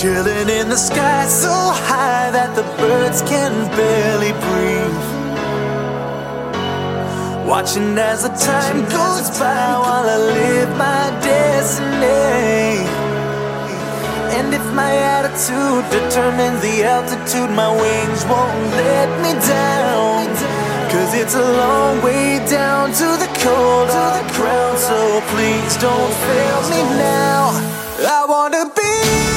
Chilling in the sky so high that the birds can barely breathe. Watching as the time goes by while I live my destiny. And if my attitude determines the altitude, my wings won't let me down. Cause it's a long way down to the cold to the ground. So please don't fail me now. I wanna be.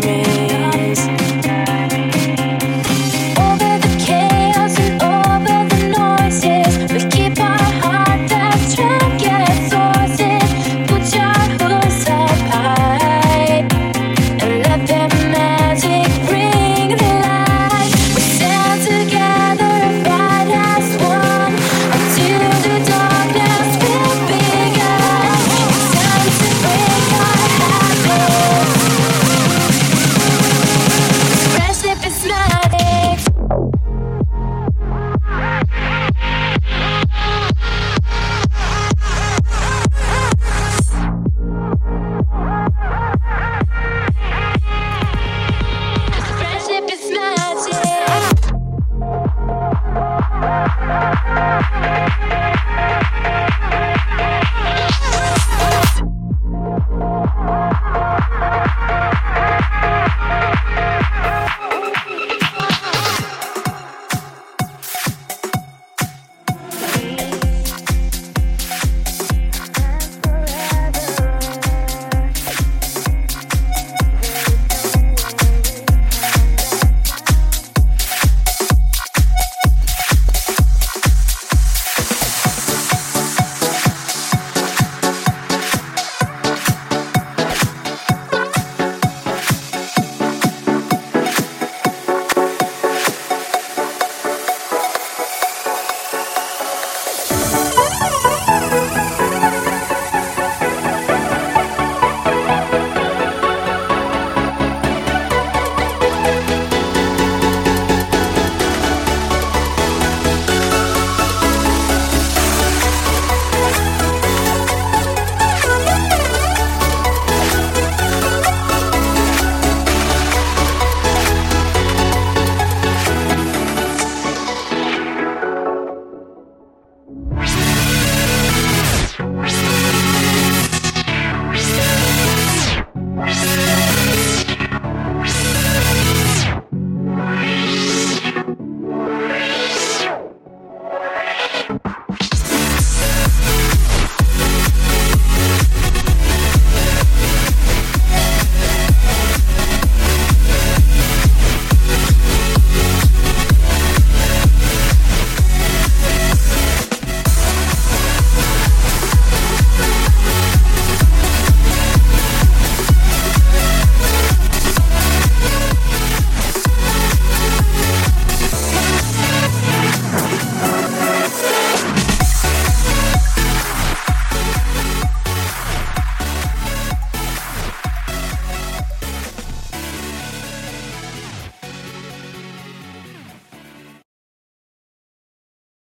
climbing